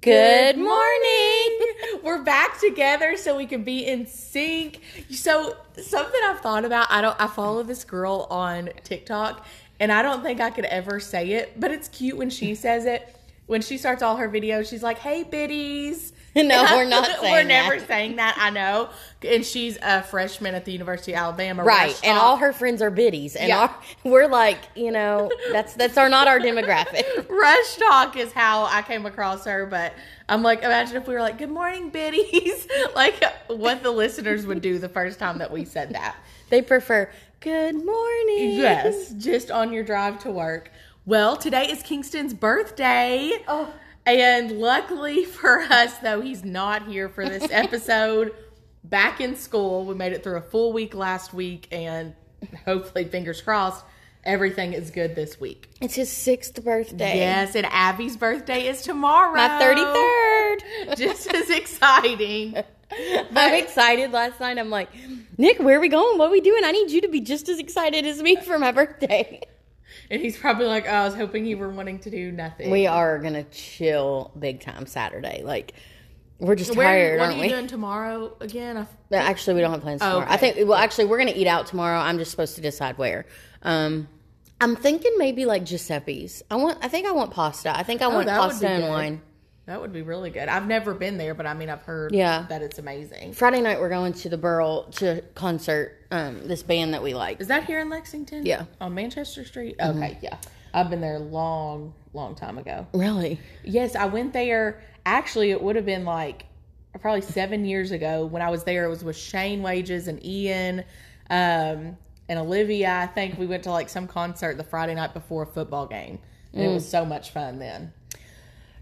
Good morning. We're back together so we can be in sync. So something I've thought about, I don't I follow this girl on TikTok and I don't think I could ever say it, but it's cute when she says it. When she starts all her videos, she's like, "Hey biddies." No, we're not saying We're never that. saying that, I know. And she's a freshman at the University of Alabama. Right, and all her friends are biddies, and Yeah. our, we're like, you know, that's that's our not our demographic. RushTok is how I came across her, but I'm like, imagine if we were like, "Good morning, biddies," like what the listeners would do the first time that we said that. They prefer good morning. Yes, just on your drive to work. Well, today is Kingston's birthday. Oh. And luckily for us, though, he's not here for this episode. Back in school, we made it through a full week last week, and hopefully, fingers crossed, everything is good this week. It's his sixth birthday. Yes, and Abby's birthday is tomorrow. my thirty third. Just as exciting. I'm excited. Last night, I'm like, Nick, where are we going? What are we doing? I need you to be just as excited as me for my birthday. And he's probably like, oh, I was hoping you were wanting to do nothing. We are gonna chill big time Saturday. Like, we're just Where, tired, what aren't are you we? doing tomorrow again? I, No, Actually, we don't have plans tomorrow. I Okay. think. Well, actually, we're gonna eat out tomorrow. I'm just supposed to decide where. Um, I'm thinking maybe like Giuseppe's. I want. I think I want pasta. I think I want Oh, that would pasta and good. wine. That would be really good. I've never been there, but I mean, I've heard Yeah. that it's amazing. Friday night we're going to the Burl to concert. Um, this band that we like. Is that here in Lexington? Yeah. On Manchester Street? Okay, yeah. I've been there long, long time ago. Really? Yes, I went there. Actually, it would have been like probably seven years ago when I was there. It was with Shane Wages and Ian um, and Olivia. I think we went to like some concert the Friday night before a football game. And it was so much fun then.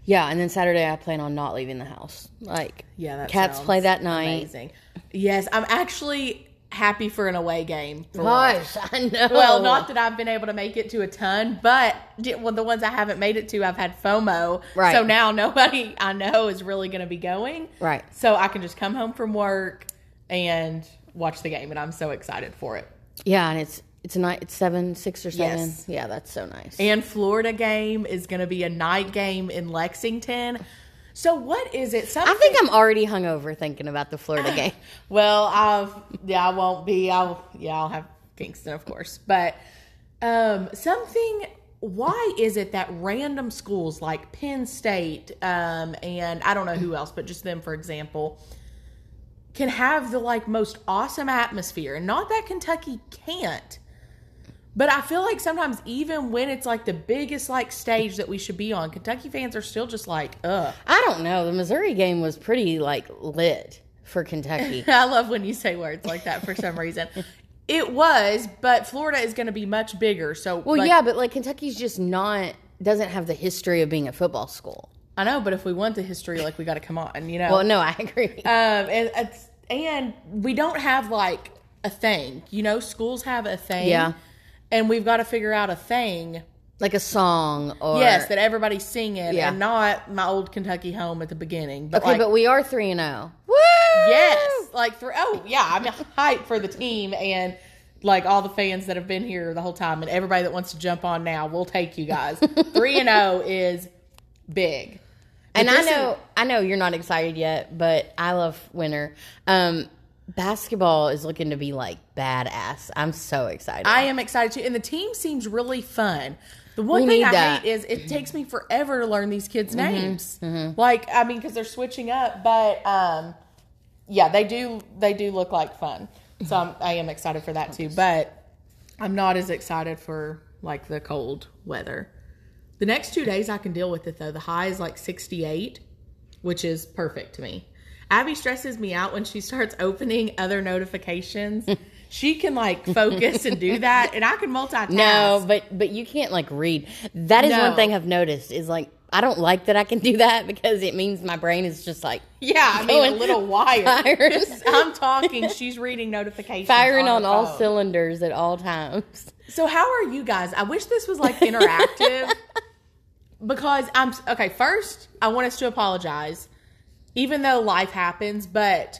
Yeah. And then Saturday I plan on not leaving the house. Like, Yeah, that cats play that night. Amazing. Yes, I'm actually happy for an away game. Gosh, I know. Well, not that I've been able to make it to a ton, but well, the ones I haven't made it to, I've had FOMO. Right. So now nobody I know is really going to be going. Right. So I can just come home from work and watch the game, and I'm so excited for it. Yeah, and it's it's a night. It's seven, six or seven. Yes. Yeah, that's so nice. And Florida game is going to be a night game in Lexington. So what is it? Something. I think I'm already hungover thinking about the Florida game. Well, I've yeah, I won't be. I'll yeah, I'll have Kingston, of course. But um something why is it that random schools like Penn State, um, and I don't know who else, but just them for example, can have the like most awesome atmosphere and not that Kentucky can't. But I feel like sometimes even when it's like the biggest like stage that we should be on, Kentucky fans are still just like, ugh. I don't know. The Missouri game was pretty like lit for Kentucky. I love when you say words like that for some reason. It was, but Florida is going to be much bigger. So, Well, like, yeah, but like Kentucky's just not doesn't have the history of being a football school. I know. But if we want the history, like we got to come on, you know. Well, no, I agree. um, and it's, and we don't have like a thing. You know, schools have a thing. Yeah. And we've got to figure out a thing. like a song or yes, that everybody's singing, Yeah. and not my old Kentucky home at the beginning. But Okay, like, but we are three and zero. Woo! Yes, like for oh yeah, I'm hyped for the team and like all the fans that have been here the whole time and everybody that wants to jump on now, we'll take you guys. Three and zero is big, And But I this is- know, I know you're not excited yet, but I love winter. Um, basketball is looking to be like badass. I'm so excited. I am excited too, and the team seems really fun. The one We thing I that. hate is it takes me forever to learn these kids' Mm-hmm, names. Like I mean, because they're switching up, but um, yeah, they do they do look like fun. So I'm, I am excited for that too, but I'm not as excited for like the cold weather. The next two days I can deal with it though. The high is like 68, which is perfect to me. Abby stresses me out when she starts opening other notifications. she can like focus and do that, and I can multitask. no, but but you can't like read. That is No. one thing I've noticed is like I don't like that I can do that because it means my brain is just like yeah, I mean a little wired. I'm talking. She's reading notifications. firing on her all phone. cylinders at all times. So how are you guys? I wish this was like interactive because I'm okay. First, I want us to apologize, even though life happens, but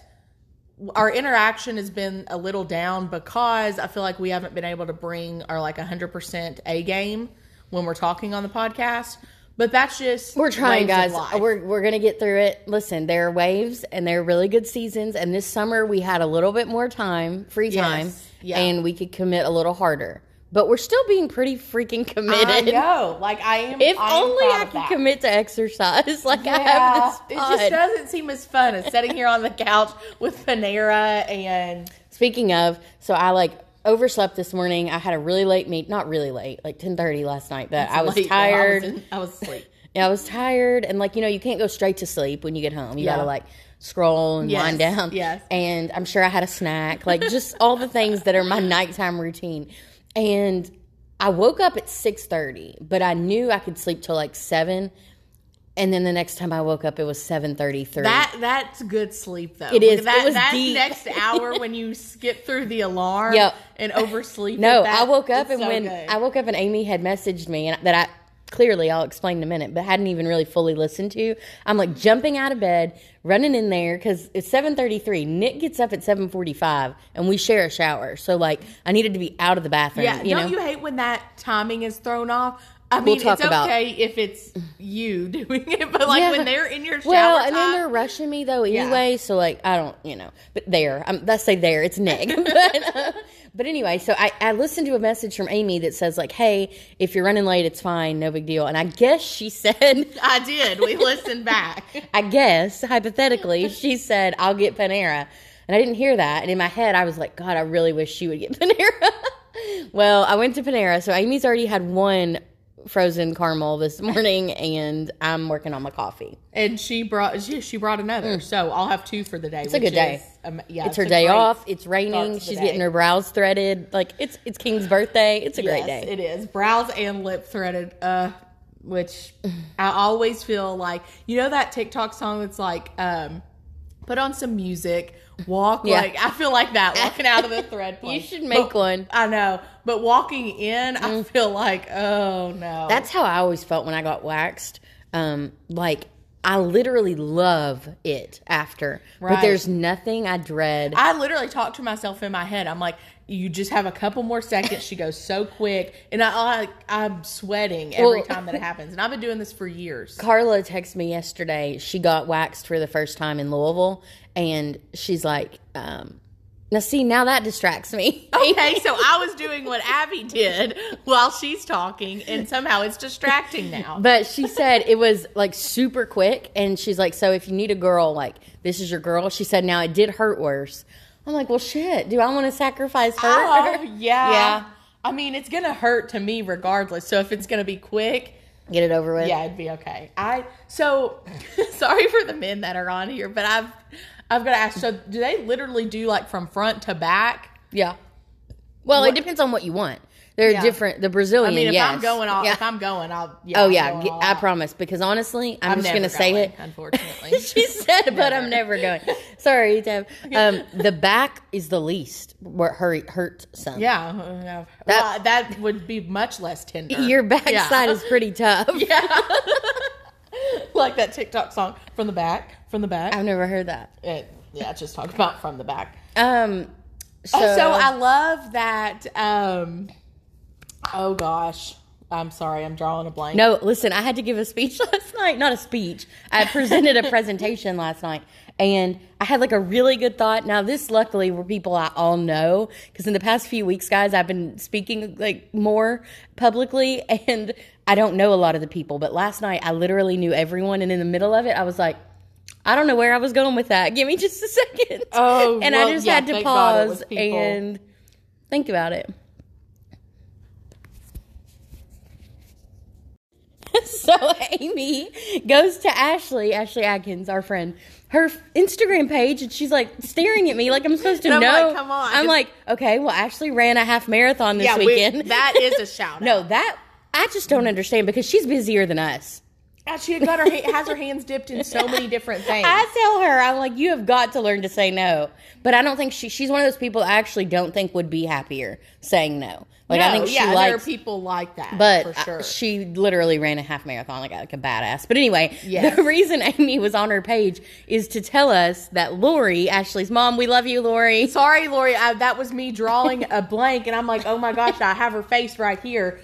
our interaction has been a little down because I feel like we haven't been able to bring our like 100% A game when we're talking on the podcast. But that's just We're trying, guys. We're we're gonna get through it. Listen, there are waves and there are really good seasons. And this summer we had a little bit more time, free Yes. time, Yeah. and we could commit a little harder. But we're still being pretty freaking committed. I know. Like I am. If I am only I could commit to exercise like I Yeah, have it just doesn't seem as fun as sitting here on the couch with Panera and Speaking of, so I like overslept this morning. I had a really late meet, not really late, like ten thirty last night. But I was late, tired. I was, in- I was asleep. Yeah, I was tired, and like you know, you can't go straight to sleep when you get home. You Yeah. gotta like scroll and Yes, wind down. yes. and I'm sure I had a snack, like just all the things that are my nighttime routine. And I woke up at six thirty, but I knew I could sleep till like seven. And then the next time I woke up, it was seven thirty three. That that's good sleep though. It is. That It was that deep. next hour when you skip through the alarm Yep. and oversleep. No, that I woke up and so when good. I woke up and Amy had messaged me and that I clearly I'll explain in a minute, but hadn't even really fully listened to. I'm like jumping out of bed, running in there because it's 7:33. Nick gets up at 7:45, and we share a shower, so like I needed to be out of the bathroom. yeah, you don't know. you hate when that timing is thrown off? I mean, talk it's okay if it's you doing it, but like Yeah. when they're in your shower well, and then they're rushing me though anyway, so like I don't, you know. But there, I'm, let's say there, it's Nick. but, uh, but anyway, so I, I listened to a message from Amy that says like, "Hey, if you're running late, it's fine, no big deal." And I guess she said. I did. We listened back. I guess, hypothetically, she said, I'll get Panera. And I didn't hear that. And in my head, I was like, God, I really wish she would get Panera. well, I went to Panera. So Amy's already had one frozen caramel this morning, and I'm working on my coffee. And she brought she, she brought another, so I'll have two for the day. It's Mm. a good day. Um, yeah, It's her day off. It's raining. She's getting her brows threaded. Like, it's it's King's birthday. It's a great day. It is brows and lip threaded. Uh, which I always feel like you know that TikTok song that's like, um, put on some music, walk Yeah. like I feel like that walking out of the thread. place. You should make But- one. Mm. I know, but walking in, I feel like oh no. That's how I always felt when I got waxed. Um, like, I literally love it after. But there's nothing I dread. I literally talk to myself in my head. I'm like, you just have a couple more seconds. She goes so quick, and I, I I'm sweating every Well- time that it happens. And I've been doing this for years. Carla texted me yesterday. She got waxed for the first time in Louisville, and she's like, um, "Now, see, now that distracts me." Okay, so I was doing what Abby did while she's talking, and somehow it's distracting now. but she said it was like super quick, and she's like, "So if you need a girl, like this is your girl." She said, "Now it did hurt worse." I'm like, "Well, shit. Do I want to sacrifice her?" Oh, yeah. Yeah. I mean, it's gonna hurt to me regardless. So if it's gonna be quick, Get it over with. yeah, it'd be okay. I so sorry for the men that are on here, but I've I've got to ask. So do they literally do like from front to back? Yeah. Well, What- it depends on what you want. They're Yeah. different. The Brazilian, I mean, if yes. I'm going, I'll, Yeah. if I'm going, I'll. Yeah, oh yeah, g- I promise. Because honestly, I'm, I'm just gonna say going, it. Unfortunately, she said, but I'm never going. Sorry, Deb. Um, the back is the least where hurt, hurt some. yeah, uh, yeah. That- well, that would be much less tender. Your backside is pretty tough. Yeah. like that TikTok song from the back, from the back. I've never heard that. It, yeah, just talk about from the back. Um, so, Also, I love that. Um, oh gosh, I'm sorry, I'm drawing a blank. no, listen, I had to give a speech last night. Not a speech. I presented a presentation last night, and I had like a really good thought. Now, this luckily were people I all know because in the past few weeks, guys, I've been speaking like more publicly, and I don't know a lot of the people. But last night, I literally knew everyone, and in the middle of it, I was like. I don't know where I was going with that. Give me just a second. Oh, and well, I just yeah, had to thank God it was pause and think about it. so Amy goes to Ashley, Ashley Atkins, our friend, her Instagram page, and she's like staring at me like I'm supposed to know. like, come on. I'm like, okay, well, Ashley ran a half marathon this yeah, we- weekend. that is a shout. no, that I just don't understand because she's busier than us. She had got her has her hands dipped in so many different things. I tell her, I'm like, you have got to learn to say no. But I don't think she, she's one of those people I actually don't think would be happier saying no. Like, I think she yeah, there are people like that, but for I- sure. she literally ran a half marathon like, like a badass. But anyway, Yes. the reason Amy was on her page is to tell us that Lori, Ashley's mom, we love you, Lori. Sorry, Lori, I, that was me drawing a blank, and I'm like, oh my gosh, I have her face right here.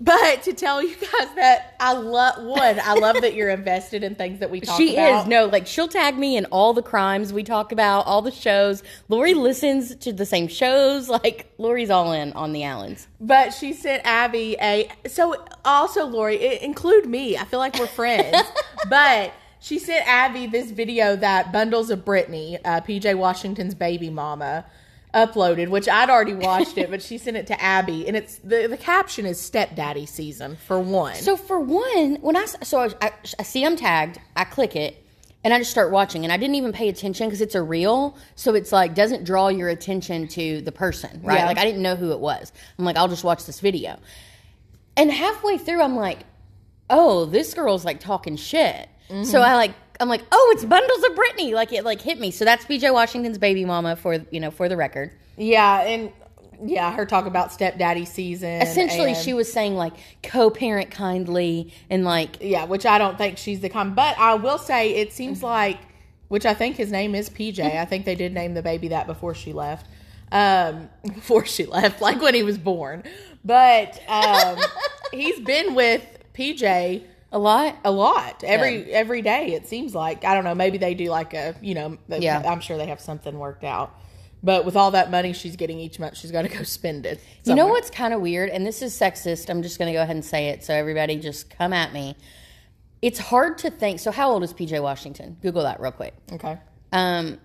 But to tell you guys that I love one, I love that you're invested in things that we talk She about. She is no like she'll tag me in all the crimes we talk about, all the shows. Lori listens to the same shows. Like Lori's all in on the Allens. But she sent Abby a so also Lori, it, include me. I feel like we're friends. but she sent Abby this video that Bundles of Brittany, uh, PJ Washington's baby mama, uploaded, which I'd already watched it, but she sent it to Abby, and it's the the caption is stepdaddy season for one. So for one, when I so I, I, I see I'm tagged, I click it. And I just start watching, and I didn't even pay attention because it's a reel, so it's like doesn't draw your attention to the person, right? Yeah. Like I didn't know who it was. I'm like, I'll just watch this video. And halfway through, I'm like, oh, this girl's like talking shit. Mm-hmm. So I like, I'm like, oh, it's bundles of Britney. Like it like hit me. So that's PJ Washington's baby mama for you know for the record. yeah, and yeah, her talk about stepdaddy season. Essentially, and- she was saying like co-parent kindly and like Yeah, which I don't think she's the kind. But I will say it seems like, which I think his name is PJ. I think they did name the baby that before she left. Um, before she left, like when he was born. But um, he's been with PJ a lot. a lot every every day. It seems like I don't know. Maybe they do like a you know. Yeah. I'm sure they have something worked out. But with all that money she's getting each month, she's got to go spend it. You know what's kind of weird, and this is sexist. I'm just going to go ahead and say it, so everybody just come at me. It's hard to think. So, how old is PJ Washington? Google that real quick. Okay. Um,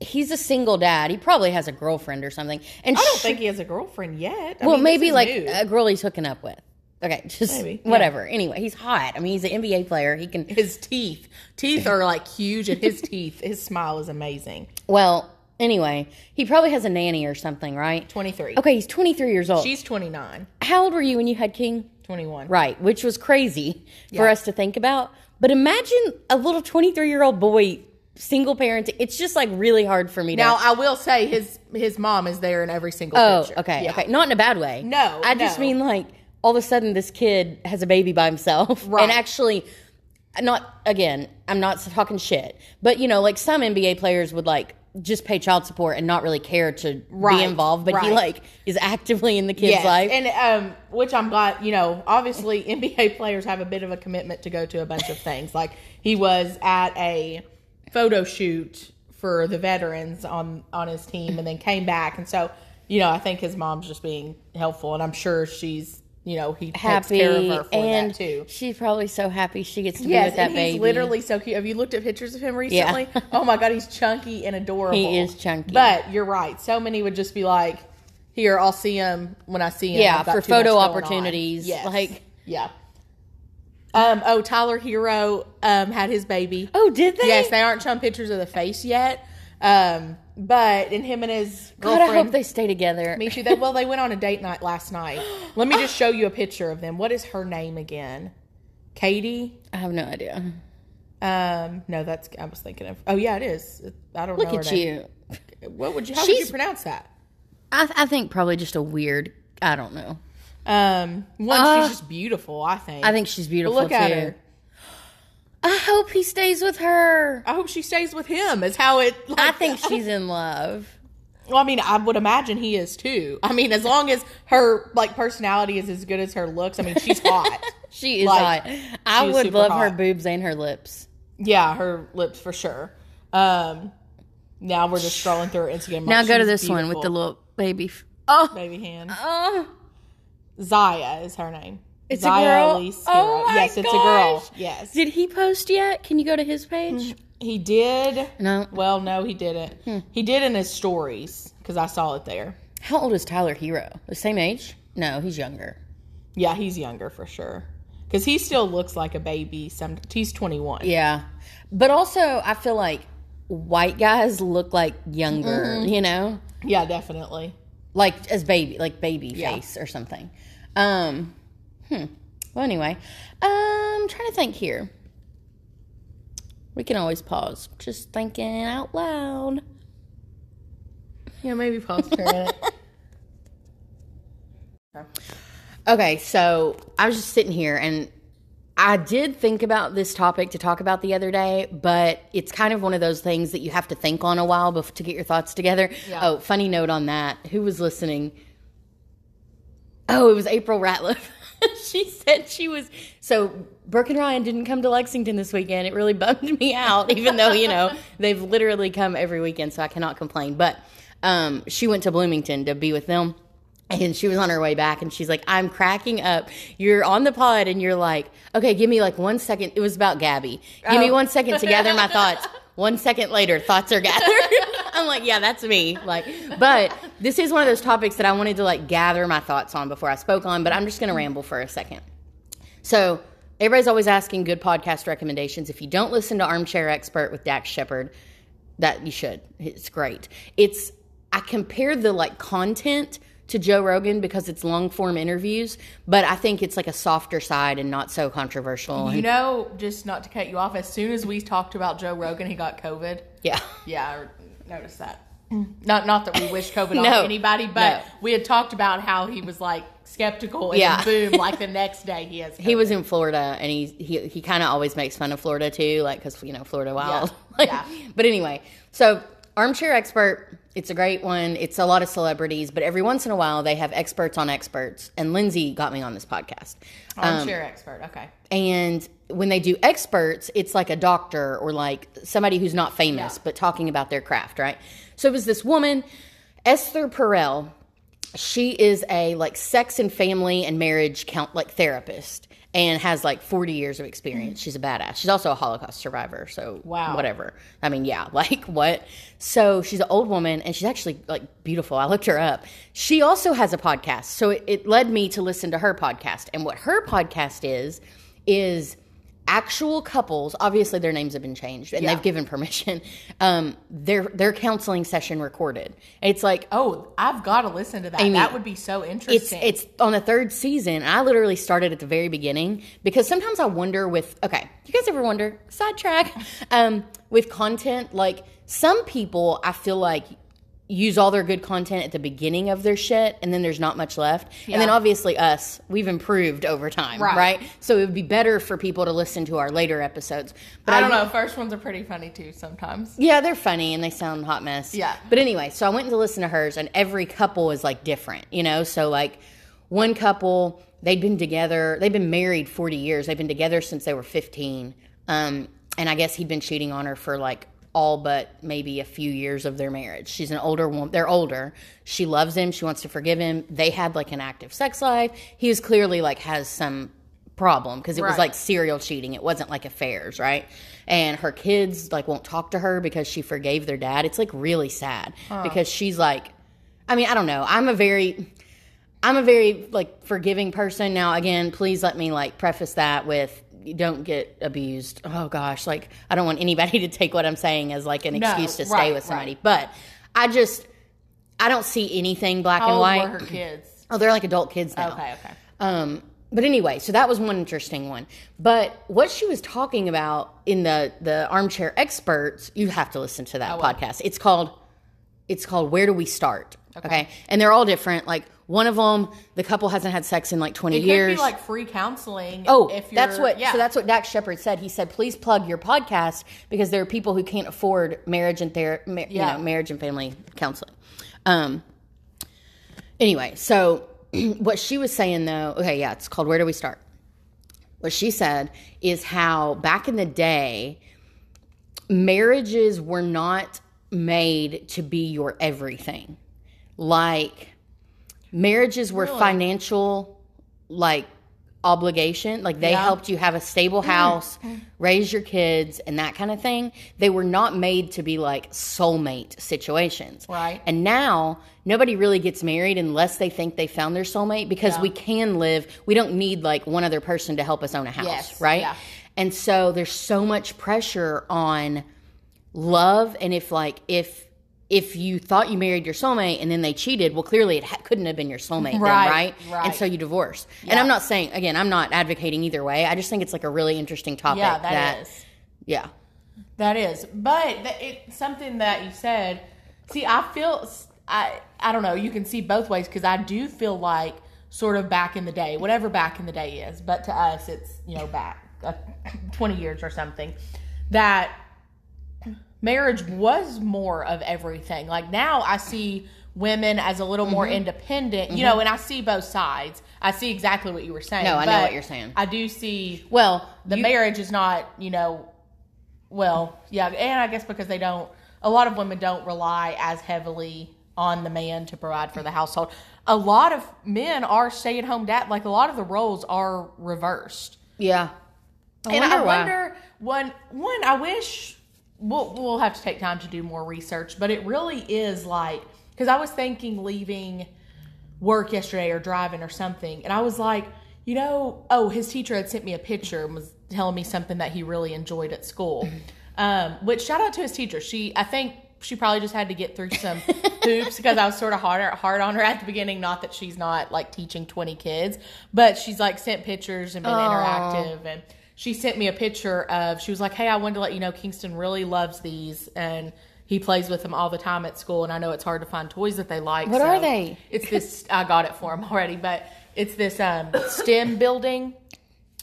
he's a single dad. He probably has a girlfriend or something. And I don't sh- think he has a girlfriend yet. I well, mean, maybe like new. a girl he's hooking up with. Okay, just Maybe, yeah. whatever. Anyway, he's hot. I mean, he's an NBA player. He can. his teeth teeth are like huge and his teeth his smile is amazing Well, anyway, he probably has a nanny or something, right? 23 Okay, he's 23 years old. she's 29 How old were you when you had King? 21 Right, which was crazy for us to think about. But imagine a little 23 year old boy, single parent. It's just like really hard for me now to. i will say his his mom is there in every single Oh, picture okay, Yeah. okay. Not in a bad way. No, I just no. mean like all of a sudden this kid has a baby by himself. Right. And actually, not again, I'm not talking shit, but you know, like some NBA players would like just pay child support and not really care to Right, be involved, but he like is actively in the kid's Yes, life. and um, which I'm glad. You know, obviously NBA players have a bit of a commitment to go to a bunch of things. Like he was at a photo shoot for the veterans on on his team, and then came back. And so, you know, I think his mom's just being helpful, and I'm sure she's, you know, he takes happy care of her for and that too. she's probably so happy she gets to be Yes, with that he's baby. literally so cute. Have you looked at pictures of him recently? oh my god, he's chunky and adorable. He is chunky. But you're right. So many would just be like, "Here, I'll see him when I see him." Yeah, for photo opportunities, Yes. like- yeah. Um. Oh, Tyler Herro um had his baby. oh, did they? Yes, they aren't showing pictures of the face yet. Um. But in him and his God, I hope they stay together. Me too. They, well, they went on a date night last night. Let me just show you a picture of them. What is her name again? Katie. I have no idea. Um, no, that's I was thinking of. Oh yeah, it is. I don't Look know. at her name. you. What would you? How would you pronounce that? I, I think probably just a weird. I don't know. Um, one, Uh, she's just beautiful. I think. I think she's But beautiful look too. at her. I hope he stays with her. I hope she stays with him. Is how it. Like, I think she's in love. Well, I mean, I would imagine he is too. I mean, as long as her like personality is as good as her looks. I mean, she's hot. She is Like, hot. I would love her boobs and her lips. yeah, her lips for sure. Um, now we're just scrolling through her Instagram. Now Like, go to she's this one with the little baby. f- Oh, baby hand. oh, Zya is her name. It's a girl? Oh my yes, it's a girl. Yes, did he post yet? Can you go to his page? Mm, he did. No. Well, no, he didn't. Hmm. He did in his stories because I saw it there. How old is Tyler Herro? The same age? No, he's younger. Yeah, he's younger for sure. Because he still looks like a baby. Some he's twenty one. Yeah. But also, I feel like white guys look like younger, mm-hmm. you know? yeah, definitely. Like as baby, like baby Yeah. face or something. Um, hmm. Well, anyway, um, trying to think here. We can always pause. Just thinking out loud. Yeah, maybe pause for a minute. Okay, so I was just sitting here and I did think about this topic to talk about the other day, but it's kind of one of those things that you have to think on a while before, to get your thoughts together. Yeah. Oh, funny note on that. Who was listening? Oh, it was April Ratliff. she said she was so Brooke and Ryan didn't come to Lexington this weekend. It really bummed me out, even though you know they've literally come every weekend, so I cannot complain. But um, she went to Bloomington to be with them. And she was on her way back and she's like, I'm cracking up. You're on the pod and you're like, okay, give me like one second. It was about Gabby. Give me Oh. one second to gather my thoughts. One second later, thoughts are gathered. I'm like, yeah, that's me. Like, but this is one of those topics that I wanted to like gather my thoughts on before I spoke on, but I'm just going to ramble for a second. So, everybody's always asking good podcast recommendations. If you don't listen to Armchair Expert with Dax Shepard, that you should. It's great. It's I compare the like content to Joe Rogan because it's long form interviews, but I think it's like a softer side and not so controversial. You know, just not to cut you off, as soon as we talked about Joe Rogan, he got COVID. yeah. Yeah, I noticed that. Not not that we wish COVID No. on anybody, but No. we had talked about how he was like skeptical and Yeah. boom, like the next day he has. COVID. He was in Florida, and he he, he kind of always makes fun of Florida too, like because you know Florida wild. Like, Yeah. But anyway, so armchair expert, it's a great one. It's a lot of celebrities, but every once in a while they have experts on experts. And Lindsay got me on this podcast. Um, armchair expert. Okay, And when they do experts, it's like a doctor or like somebody who's not famous, Yeah. but talking about their craft, right? So it was this woman, Esther Perel. She is a like sex and family and marriage count like therapist and has like 40 years of experience. She's a badass. She's also a Holocaust survivor. So Wow. whatever. I mean, yeah, like what? So she's an old woman and she's actually like beautiful. I looked her up. She also has a podcast. So it, it led me to listen to her podcast. And what her podcast is, is actual couples obviously their names have been changed and Yeah. they've given permission um their their counseling session recorded it's like Oh, I've got to listen to that. Amy, that would be so it's interesting. it's on the third season i literally started at the very beginning because sometimes i wonder with okay you guys ever wonder sidetrack um with content like some people i feel like use all their good content at the beginning of their shit and then there's not much left and then obviously us we've improved over time right. Right. so it would be better for people to listen to our later episodes but I don't know. First ones are pretty funny too sometimes. yeah, they're funny and they sound hot mess. Yeah. But anyway, so I went to listen to hers, and every couple is like different, you know? So, like, one couple, they'd been together, they've been married 40 years. They've been together since they were 15. Um, and I guess he'd been cheating on her for like all but maybe a few years of their marriage. She's an older woman. They're older. She loves him. She wants to forgive him. They had like an active sex life. He is clearly like has some problem because it was like serial cheating. It wasn't like affairs, right? And her kids like won't talk to her because she forgave their dad. It's like really sad because she's like, I mean, I don't know. I'm a very, I'm a very like forgiving person. Now, again, please let me like preface that with don't get abused. Oh gosh, like I don't want anybody to take what I'm saying as like an No, excuse to stay with somebody. right. But I just, I don't see anything black How and white. her kids? Oh, they're like adult kids now. Okay, okay. Um, but anyway, so that was one interesting one. But what she was talking about in the the armchair experts, you have to listen to that will. podcast. It's called it's called Where Do We Start? Okay. and they're all different. Like one of them, the couple hasn't had sex in like twenty It years. could be like free counseling. Oh, if you're, that's what. Yeah. So that's what Dax Shepard said. He said, "Please plug your podcast because there are people who can't afford marriage and ther- ma- you know, marriage and family counseling." Um. Anyway, so what she was saying though, okay, yeah, it's called "Where Do We Start." What she said is how back in the day, marriages were not made to be your everything. Like marriages were Really? financial like obligation like they Yeah. helped you have a stable mm-hmm. house mm-hmm. raise your kids and that kind of thing they were not made to be like soulmate situations Right. and now nobody really gets married unless they think they found their soulmate because Yeah. we can live we don't need like one other person to help us own a house Yes, right yeah. and so there's so much pressure on love and if like if if you thought you married your soulmate and then they cheated well clearly it ha- couldn't have been your soulmate then Right, right right. and so you divorce and i'm not saying again i'm not advocating either way i just think it's like a really interesting topic yeah, that is. yeah That is, but th- it's something that you said. See, I feel I I don't know. You can see both ways because I do feel like sort of back in the day, whatever back in the day is, but to us it's you know back uh, twenty years or something. That marriage was more of everything. Like now, I see women as a little more independent. You know, and I see both sides. I see exactly what you were saying. Mm-hmm. No, I know what you're saying. I do see Well, the you- marriage is not, you know, well, yeah, and I guess because they don't, a lot of women don't rely as heavily on the man to provide for the household. A lot of men are stay at home dad. Like a lot of the roles are reversed. yeah. I and I wonder why. wonder one one I wish we'll we'll have to take time to do more research, but it really is like because I was thinking leaving work yesterday or driving or something, and I was like, you know, oh, his teacher had sent me a picture and was telling me something that he really enjoyed at school. Um, which shout out to his teacher. She I think she probably just had to get through some hoops because I was sort of hard hard on her at the beginning. Not that she's not like teaching twenty kids, but she's like sent pictures and been interactive and she sent me a picture of she was like hey i wanted to let you know kingston really loves these and he plays with them all the time at school and i know it's hard to find toys that they like What are they? it's this i got it for him already but it's this um stem building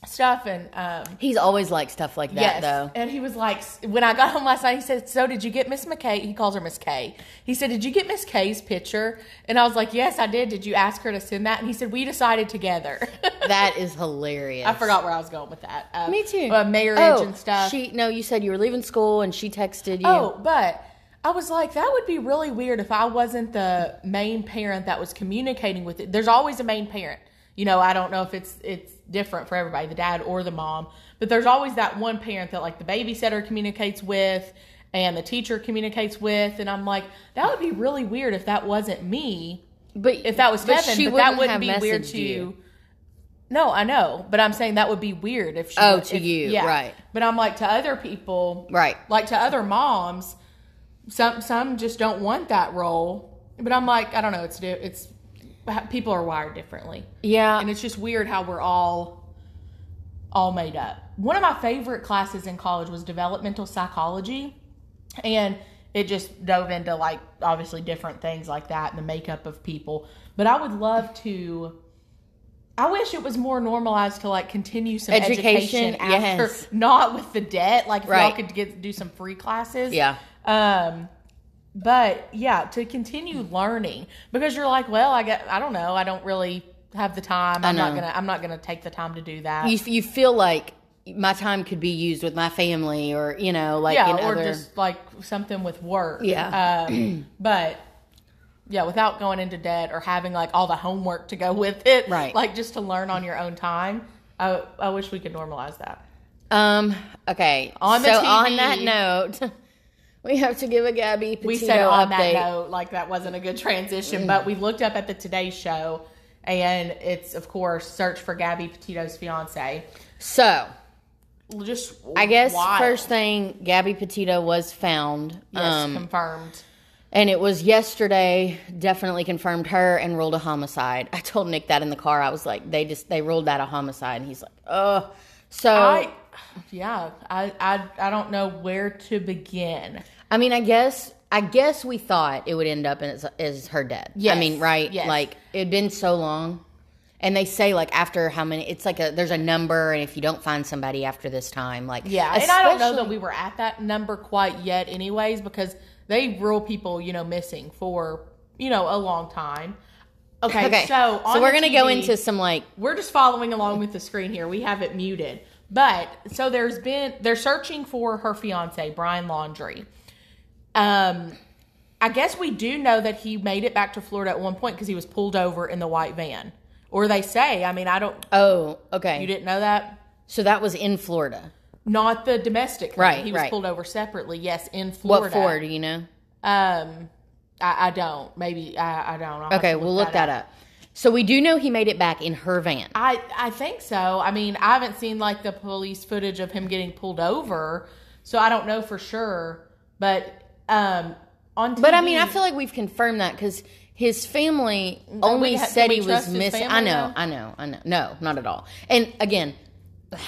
stuff and um He's always like stuff like that, Yes. though. And he was like, when I got home last night, he said, So did you get Miss McKay? He calls her Miss k He said, Did you get Miss k's picture? And I was like, Yes, I did. Did you ask her to send that? And he said, We decided together. That is hilarious. I forgot where I was going with that. Uh, Me too. Uh, marriage oh, and stuff. She no, you said you were leaving school and she texted you. Oh, but I was like, that would be really weird if I wasn't the main parent that was communicating with it. There's always a main parent. You know, I don't know if it's it's different for everybody, the dad or the mom, but there's always that one parent that like the babysitter communicates with and the teacher communicates with, and I'm like, that would be really weird if that wasn't me. but If that was but Kevin, but that wouldn't be weird to. you. No, I know, but I'm saying that would be weird if she. Oh, would- to if- you, right. But I'm like to other people, Right. Like to other moms, some some just don't want that role. But I'm like, I don't know. It's it's people are wired differently, Yeah. and it's just weird how we're all all made up. One of my favorite classes in college was developmental psychology, and it just dove into like obviously different things like that and the makeup of people. But I would love to. I wish it was more normalized to like continue some Education, education, after, yes. not with the debt. Like if y'all could get do some free classes. Yeah. Um, but yeah, to continue learning because you're like, well, I get, I don't know, I don't really have the time. I'm not gonna, I'm not gonna take the time to do that. you you feel like my time could be used with my family or you know like yeah, or other just like something with work. Yeah. Um, but yeah, without going into debt or having like all the homework to go with it. Right. Like just to learn on your own time. I, I wish we could normalize that. um okay On the so on that note we have to give a Gabby Petito we said on update. that note like that wasn't a good transition but we looked up at the today show and it's of course search for gabby petito's fiance. So just I guess wild. first thing Gabby Petito was found yes um confirmed. and it was yesterday definitely confirmed her and ruled a homicide. I told Nick that in the car. I was like they just they ruled that a homicide and he's like oh so i yeah I, I i don't know where to begin I mean, I guess I guess we thought it would end up as, as her dead. Yes, I mean, right? yes. Like it'd been so long, and they say like after how many? It's like a there's a number, and if you don't find somebody after this time, like yeah and i don't know that we were at that number quite yet anyways because they rule people you know missing for you know a long time okay, Okay, so so we're gonna go into some like we're just following along with the screen here. We have it muted. But so there's been they're searching for her fiance, Brian Laundrie. Um I guess we do know that he made it back to Florida at one point because he was pulled over in the white van. Or they say, I mean, I don't oh okay, you didn't know that? so that was in Florida. Not the domestic thing. Right, He was right. pulled over separately, yes, in Florida. What for? Do you know? Um I, I don't. Maybe I, I don't. I'll Okay, to we'll look that up. So we do know he made it back in her van. I I think so. I mean, I haven't seen like the police footage of him getting pulled over, so I don't know for sure. But um, on TV, But I mean, I feel like we've confirmed that because his family only we said he was missing. I know, though? I know, I know. No, not at all. And again, but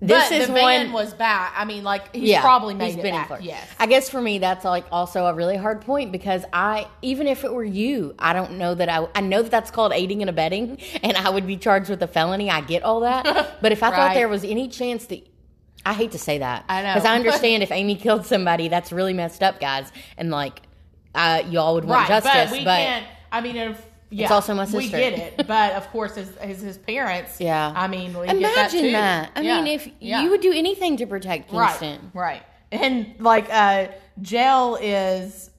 this is the van one. was back. I mean, like he's probably made he's it been back. Yes. I guess for me that's like also a really hard point because I even if it were you, I don't know that I I know that that's called aiding and abetting, and I would be charged with a felony. I get all that, but if I thought there was any chance that I hate to say that I know. because I understand if Amy killed somebody, that's really messed up, guys, and like. uh, y'all would want right, justice. but we but can't. I mean, if yeah, also my sister. We get it, but of course, as, as his parents, Yeah. I mean, we get that imagine too. that. I Yeah. mean, if Yeah. you would do anything to protect Kingston. Right, right. And like uh gel is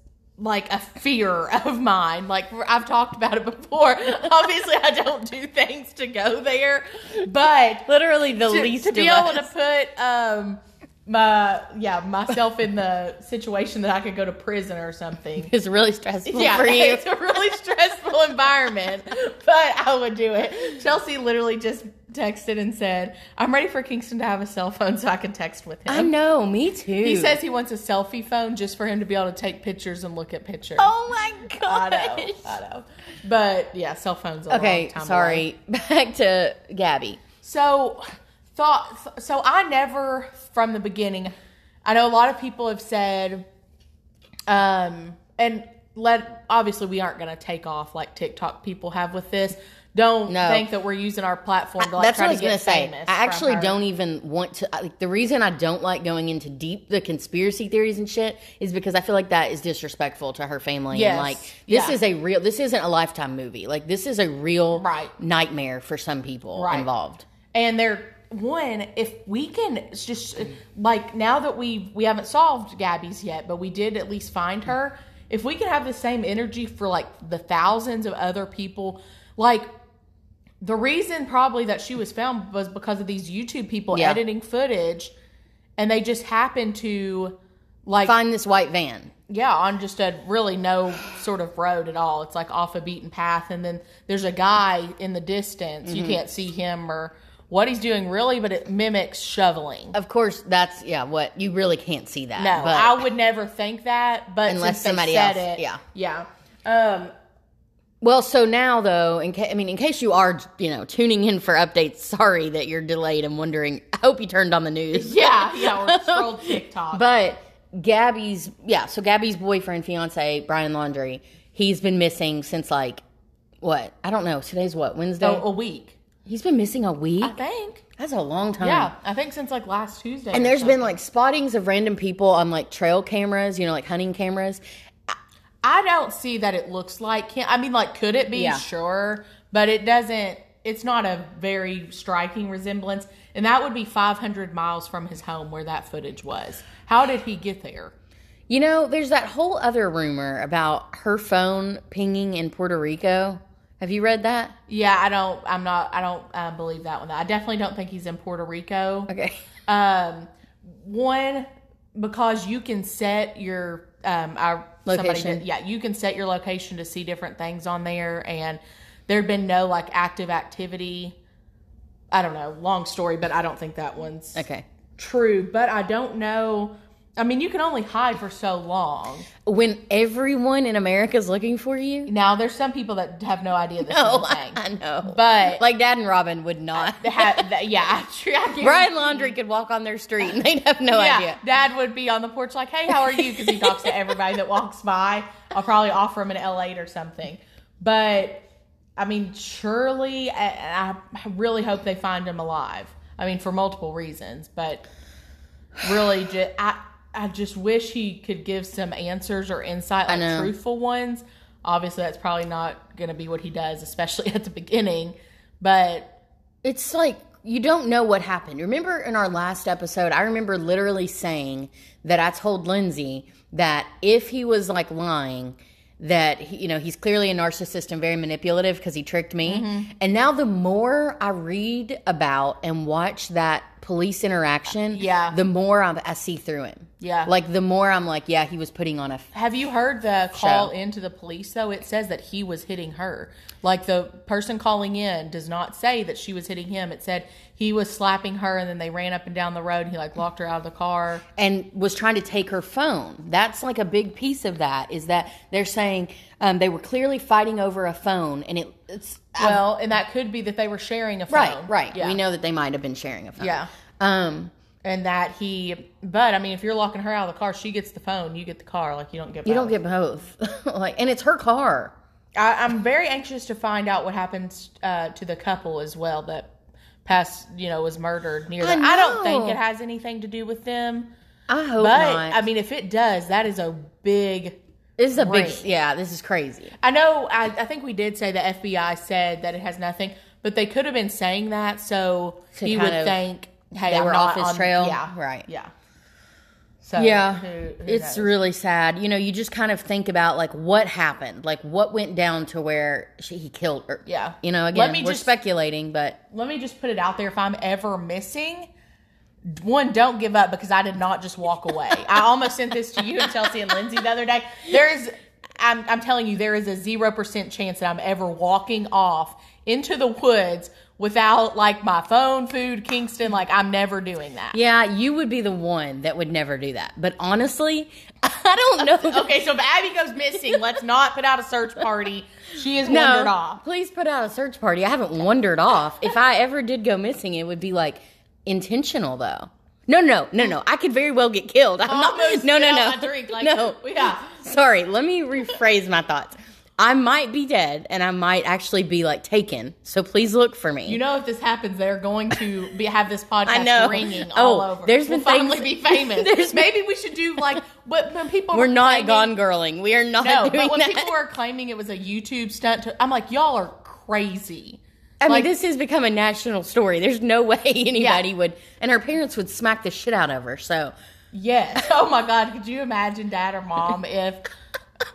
like a fear of mine. Like I've talked about it before. Obviously I don't do things to go there, but Literally the to, least to be able us. to put um my yeah, myself in the situation that I could go to prison or something. is really stressful Yeah, for you. it's a really stressful environment, but I would do it. Chelsea literally just texted and said, "I'm ready for Kingston to have a cell phone so I can text with him." I know, me too. He says he wants a selfie phone just for him to be able to take pictures and look at pictures. "Oh my I god." know, I know. But yeah, cell phones. A Okay, time away. sorry. Back to Gabby. So thought. So I never, from the beginning, I know a lot of people have said, um, and let obviously we aren't going to take off like TikTok people have with this. Don't No. think that we're using our platform to like That's try what I was to gonna say. I actually her. don't even want to. Like, the reason I don't like going into deep the conspiracy theories and shit is because I feel like that is disrespectful to her family. Yes. And like this Yeah. is a real. This isn't a lifetime movie. Like this is a real Right. nightmare for some people Right. involved. and they're one if we can it's just like now that we we haven't solved gabby's yet but we did at least find her if we can have the same energy for like the thousands of other people like the reason probably that she was found was because of these youtube people Yeah. editing footage and they just happened to like Find this white van. yeah, on just a really no sort of road at all. It's like off a beaten path, and then there's a guy in the distance. Mm-hmm. You can't see him or what he's doing really, but it mimics shoveling. Of course, that's yeah. What you really can't see that. No, but I would never think that, but Unless somebody said else- it, yeah. yeah. Um, Well, so now though, in case I mean, in case you are, you know, tuning in for updates, sorry that you're delayed and wondering. I hope you turned on the news. yeah, yeah, or scrolled TikTok. But Gabby's, yeah, so Gabby's boyfriend, fiance, Brian Laundrie, he's been missing since like what? I don't know. Today's what Wednesday. oh, a week, he's been missing a week. I think. That's a long time. Yeah, I think since like last Tuesday. And there's been like spottings of random people on like trail cameras, you know, like hunting cameras. I don't see that it looks like him. I mean, like, could it be? Yeah. Sure, but it doesn't. It's not a very striking resemblance, and that would be 500 miles from his home where that footage was. How did he get there? You know, there's that whole other rumor about her phone pinging in Puerto Rico. Have you read that? Yeah, I don't. I'm not. I don't uh, believe that one. I definitely don't think he's in Puerto Rico. Okay. Um, one because you can set your um our somebody Location. did- yeah, you can set your location to see different things on there, and there'd been no like active activity. I don't know. Long story, but I don't think that one's Okay. true. But I don't know. I mean, you can only hide for so long. When everyone in America is looking for you? Now, there's some people that have no idea this No, is a thing. I know. But like Dad and Robin would not. ha- th- yeah, I, I Brian Laundrie could walk on their street and they'd have no yeah, idea. Dad would be on the porch like, "Hey, how are you?" Because he talks to everybody that walks by. I'll probably offer him an L8 or something. But I mean, surely, I, I really hope they find him alive. I mean, for multiple reasons, but really, just, I I just wish he could give some answers or insight, like truthful ones. Obviously, that's probably not going to be what he does, especially at the beginning. But It's like you don't know what happened. Remember in our last episode, I remember literally saying that I told Lindsay that if he was like lying, that he, you know he's clearly a narcissist and very manipulative because he tricked me. Mm-hmm. And now the more I read about and watch that police interaction, Yeah. the more I'm, I see through him. Yeah. like the more I'm like, yeah, he was putting on a. f- Have you heard the call Show. into the police though? It says that he was hitting her. Like the person calling in does not say that she was hitting him. It said he was slapping her and then they ran up and down the road and he like locked her out of the car. and was trying to take her phone. That's like a big piece of that is that they're saying um, they were clearly fighting over a phone, and it, it's Well, and that could be that they were sharing a phone. right, right. Yeah. We know that they might have been sharing a phone. Yeah. Um, And that he but I mean if you're locking her out of the car, she gets the phone, you get the car. Like you don't get you don't both. get both. like, and it's her car. I, I'm very anxious to find out what happens uh, to the couple as well that passed, you know, was murdered near I. I don't think it has anything to do with them. I hope But not. I mean, if it does, that is a big. This is a big, yeah, this is crazy. I know. I, I think we did say the FBI said that it has nothing, but they could have been saying that so To he kind would of- think, "Hey, they I'm were not off his on- trail? Yeah, Right. Yeah. So Yeah, who- who it's knows? really sad. You know, you just kind of think about like what happened, like what went down to where she, he killed her. Yeah. You know, Let again, me we're just- speculating, but Let me just put it out there. If I'm ever missing, one, don't give up because I did not just walk away. I almost sent this to you and Chelsea and Lindsay the other day. There is, I'm, I'm telling you, there is a zero percent chance that I'm ever walking off into the woods without like my phone, food, Kingston. Like I'm never doing that. yeah, you would be the one that would never do that. But honestly, I don't know. Okay, so if Abby goes missing, let's not put out a search party. She is No, wandered off. please put out a search party. I haven't wandered off. If I ever did go missing, it would be like intentional though. No, no, no, no. I could very well get killed. I'm not. No, no, no. drink, like, no. yeah. Sorry. Let me rephrase my thoughts. I might be dead, and I might actually be like taken. So please look for me. You know, if this happens, they're going to be have this podcast I know. ringing Oh, all over. there's we'll been finally things- be famous. there's Maybe we should do like what when people we're not claiming- gone girling. We are not No, doing but when that. people were claiming it was a YouTube stunt, to, I'm like, y'all are crazy. I mean, this has become a national story. There's no way anybody would, and her parents would smack the shit out of her. So Yes. Oh my God. Could you imagine dad or mom if?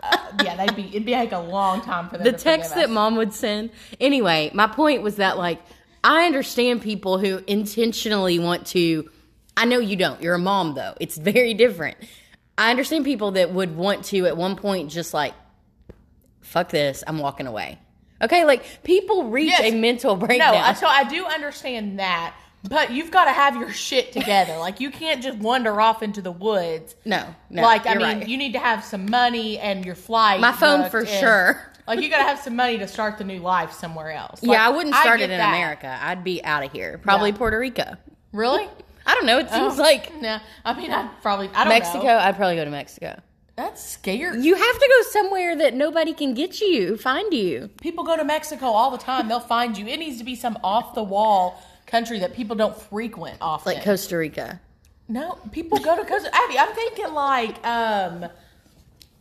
Uh, yeah, they'd be. It'd be like a long time for them. the text that mom would send. Anyway, my point was that like I understand people who intentionally want to. I know you don't. You're a mom though. It's very different. I understand people that would want to at one point just like, fuck this, I'm walking away. Okay, like people reach Yes. a mental No, breakdown. I- so I do understand that, but you've got to have your shit together. like you can't just wander off into the woods. no, no. like I mean, right. you need to have some money and your flight. my phone for and- sure. Like you got to have some money to start the new life somewhere else. yeah, I wouldn't start get it in that. America. I'd be out of here. Probably Yeah. Puerto Rico. Really? I don't know. It oh, seems Oh, like no. I mean, I'd probably I don't Mexico. know. I'd probably go to Mexico. That's scary. You have to go somewhere that nobody can get you, find you. People go to Mexico all the time. They'll find you. It needs to be some off the wall country that people don't frequent often. Like Costa Rica. No, people go to Costa. Abby, I'm thinking like um,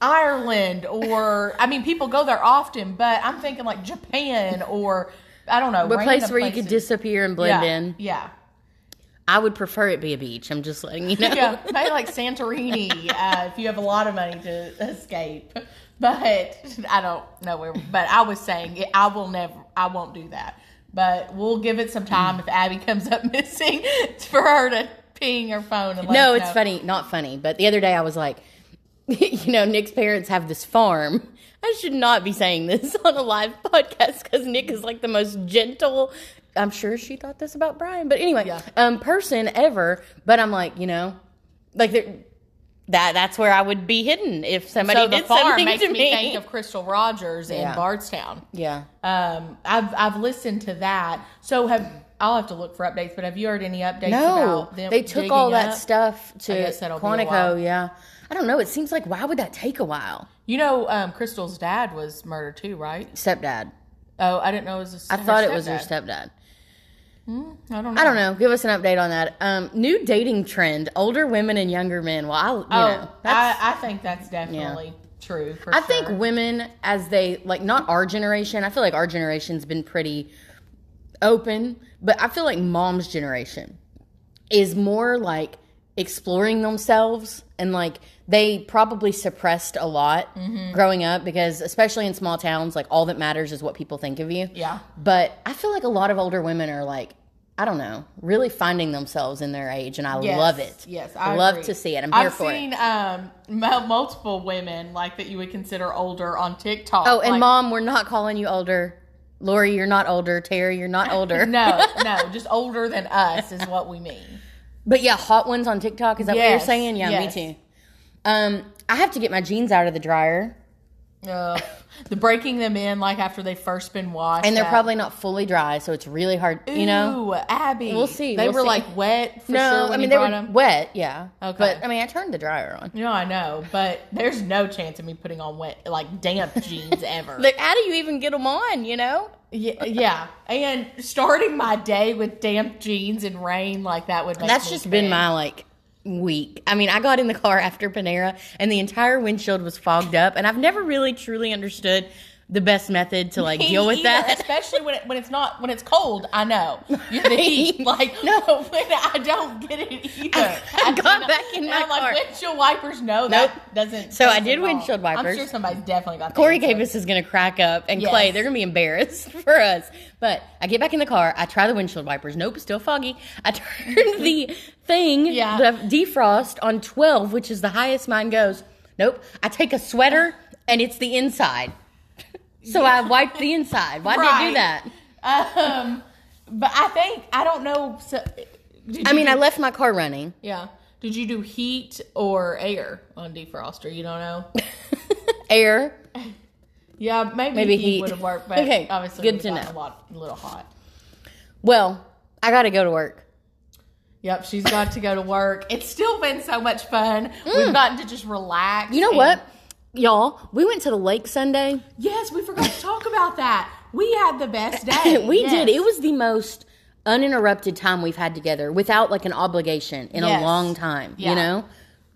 Ireland or I mean, people go there often, but I'm thinking like Japan or I don't know, A place where you could disappear and blend yeah, in. Yeah, I would prefer it be a beach. I'm just letting you know. yeah, maybe like Santorini uh, if you have a lot of money to escape. But I don't know where. But I was saying it, I will never. I won't do that. But we'll give it some time. If Abby comes up missing, it's for her to ping her phone. And let No, it's know. funny. Not funny. But the other day I was like, you know, Nick's parents have this farm. I should not be saying this on a live podcast because Nick is like the most gentle. I'm sure she thought this about Brian, but anyway, Yeah. um, person ever. But I'm like, you know, like that. That's where I would be hidden if somebody So the did farm something makes to me, think of Crystal Rogers in Bardstown. yeah, Um, I've I've listened to that. So have I'll have to look for updates. But have you heard any updates no, about them? they took all that up? stuff to I guess that'll be a while. Quantico. Yeah, I don't know. It seems like why would that take a while? You know, um, Crystal's dad was murdered too, right? Stepdad. Oh, I didn't know it was. A, I thought it was her stepdad. I don't know. I don't know. Give us an update on that. Um, new dating trend: older women and younger men. Well, I, you Oh, know, I, I think that's definitely true. For I sure. think women, as they like, not our generation. I feel like our generation's been pretty open, but I feel like mom's generation is more like exploring themselves and like they probably suppressed a lot Mm-hmm. growing up because especially in small towns like all that matters is what people think of you Yeah. but i feel like a lot of older women are like i don't know really finding themselves in their age and i Yes, love it Yes, I love agree. to see it i'm here I've for seen it um, mul- multiple women like that you would consider older on TikTok. oh and like, mom we're not calling you older lori you're not older terry you're not older No, no, just older than us is what we mean. But yeah hot ones on tiktok is that what you're Yes, saying? Yeah yes. me too. Um i have to get my jeans out of the dryer Uh, the breaking them in like after they've first been washed, and they're out. probably not fully dry, so it's really hard. You know, Ooh, Abby. We'll see, They we'll were see. like wet. For no, sure I mean they were brought 'em. wet, yeah. Okay. but I mean I turned the dryer on. No, I know, but there's no chance of me putting on wet, like damp jeans ever. Like, how do you even get them on? You know, yeah, yeah, and starting my day with damp jeans and rain like that would. Make that's just been my like week. I mean, I got in the car after Panera and the entire windshield was fogged up, and I've never really truly understood the best method to like Me deal with either, that. especially when it, when it's not when it's cold. I know you. Like no, I don't get it either. I- I do got back in my I'm like, car. windshield wipers. No, Nope. that doesn't. So I did windshield wipers. I'm sure somebody's definitely got. Corey. Capus is going to crack up, and Yes. Clay, they're going to be embarrassed for us. But I get back in the car, I try the windshield wipers. Nope, still foggy. I turn the thing, Yeah. the defrost on 12, which is the highest mine goes. Nope. I take a sweater, and it's the inside. So I wiped the inside. Why did I do that? Um, but I think I don't know. So, I mean, do- I left my car running. yeah. Did you do heat or air on defroster? You don't know. Air. Yeah, maybe, Maybe heat, heat. would have worked, but Okay, obviously good to know. A, lot, a little hot. Well, I got to go to work. Yep, she's got to go to work. It's still been so much fun. We've gotten to just relax. Mm. You know what? Y'all, we went to the lake Sunday. Yes, we forgot to talk about that. We had the best day. we Yes. did. It was the most uninterrupted time we've had together without like an obligation in Yes. a long time, Yeah. you know?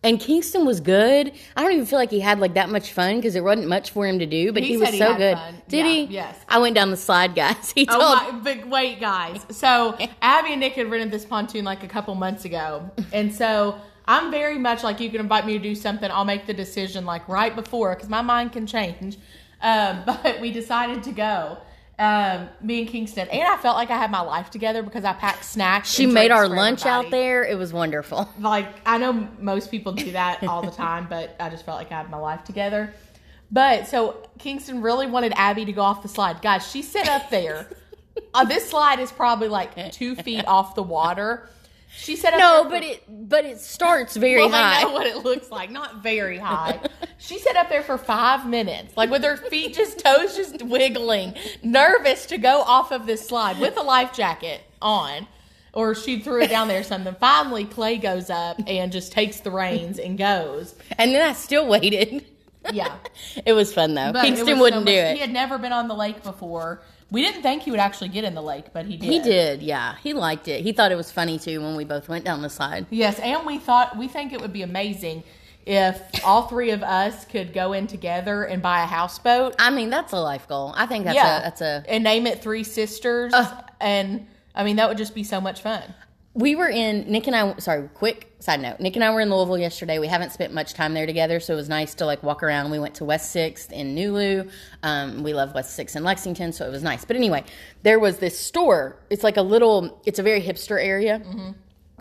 And Kingston was good. I don't even feel like he had like that much fun because there wasn't much for him to do, but He he, was he so good. fun. Did Yeah, he? yes. I went down the slide, guys. He oh, told Oh my! But wait, guys. So Abby and Nick had rented this pontoon like a couple months ago, and so I'm very much like you can invite me to do something. I'll make the decision like right before because my mind can change. Um, but we decided to go. Um, me and Kingston, and I felt like I had my life together because I packed snacks. she made our lunch out there. It was wonderful. like I know most people do that all the time, but I just felt like I had my life together. But so Kingston really wanted Abby to go off the slide. Guys, she sat up there. uh, this slide is probably like two feet off the water. She said up No, but for- it but it starts very well, I know high. what it looks like. Not very high. She sat up there for five minutes, like with her feet just toes just wiggling, nervous to go off of this slide with a life jacket on. Or she threw it down there or something. Finally, Clay goes up and just takes the reins and goes. And then I still waited. Yeah. It was fun though. But Kingston wouldn't much- do it. He had never been on the lake before. We didn't think he would actually get in the lake, but he did. He did, yeah. He liked it. He thought it was funny too when we both went down the slide. Yes, and we thought we think it would be amazing if all three of us could go in together and buy a houseboat. I mean, that's a life goal. I think that's yeah, a that's a and name it Three Sisters, Ugh. and I mean that would just be so much fun. We were in Nick and I sorry, quick side note. Nick and I were in Louisville yesterday. We haven't spent much time there together, so it was nice to like walk around. We went to West Sixth in Nulu. Um, we love West Sixth in Lexington, so it was nice. But anyway, there was this store. It's like a little it's a very hipster area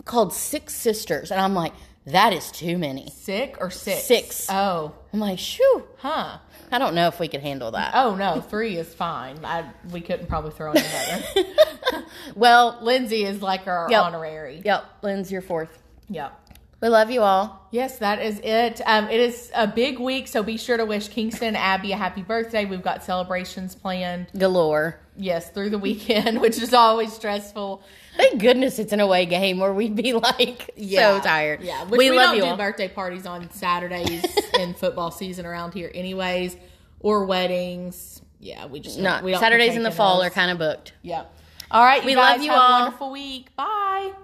called Six Sisters. And I'm like, that is too many. Sick or six? Six. Oh, I'm like, shoo. huh. I don't know if we could handle that. Oh no, three is fine. I we couldn't probably throw in another. Well, Lindsay is like our Yep. honorary. yep, Lynn's your fourth. Yep. We love you all. Yes, that is it. Um, it is a big week, so be sure to wish Kingston and Abby a happy birthday. We've got celebrations planned. Galore. Yes, through the weekend, which is always stressful. Thank goodness it's an away game where we'd be like so tired. Yeah, which we, we, love don't you do all. birthday parties on Saturdays in football season around here, anyways, or weddings. Yeah, we just No, we Saturdays in the fall are kind of booked. Yeah. All right, you We guys love you have all. wonderful week. Bye.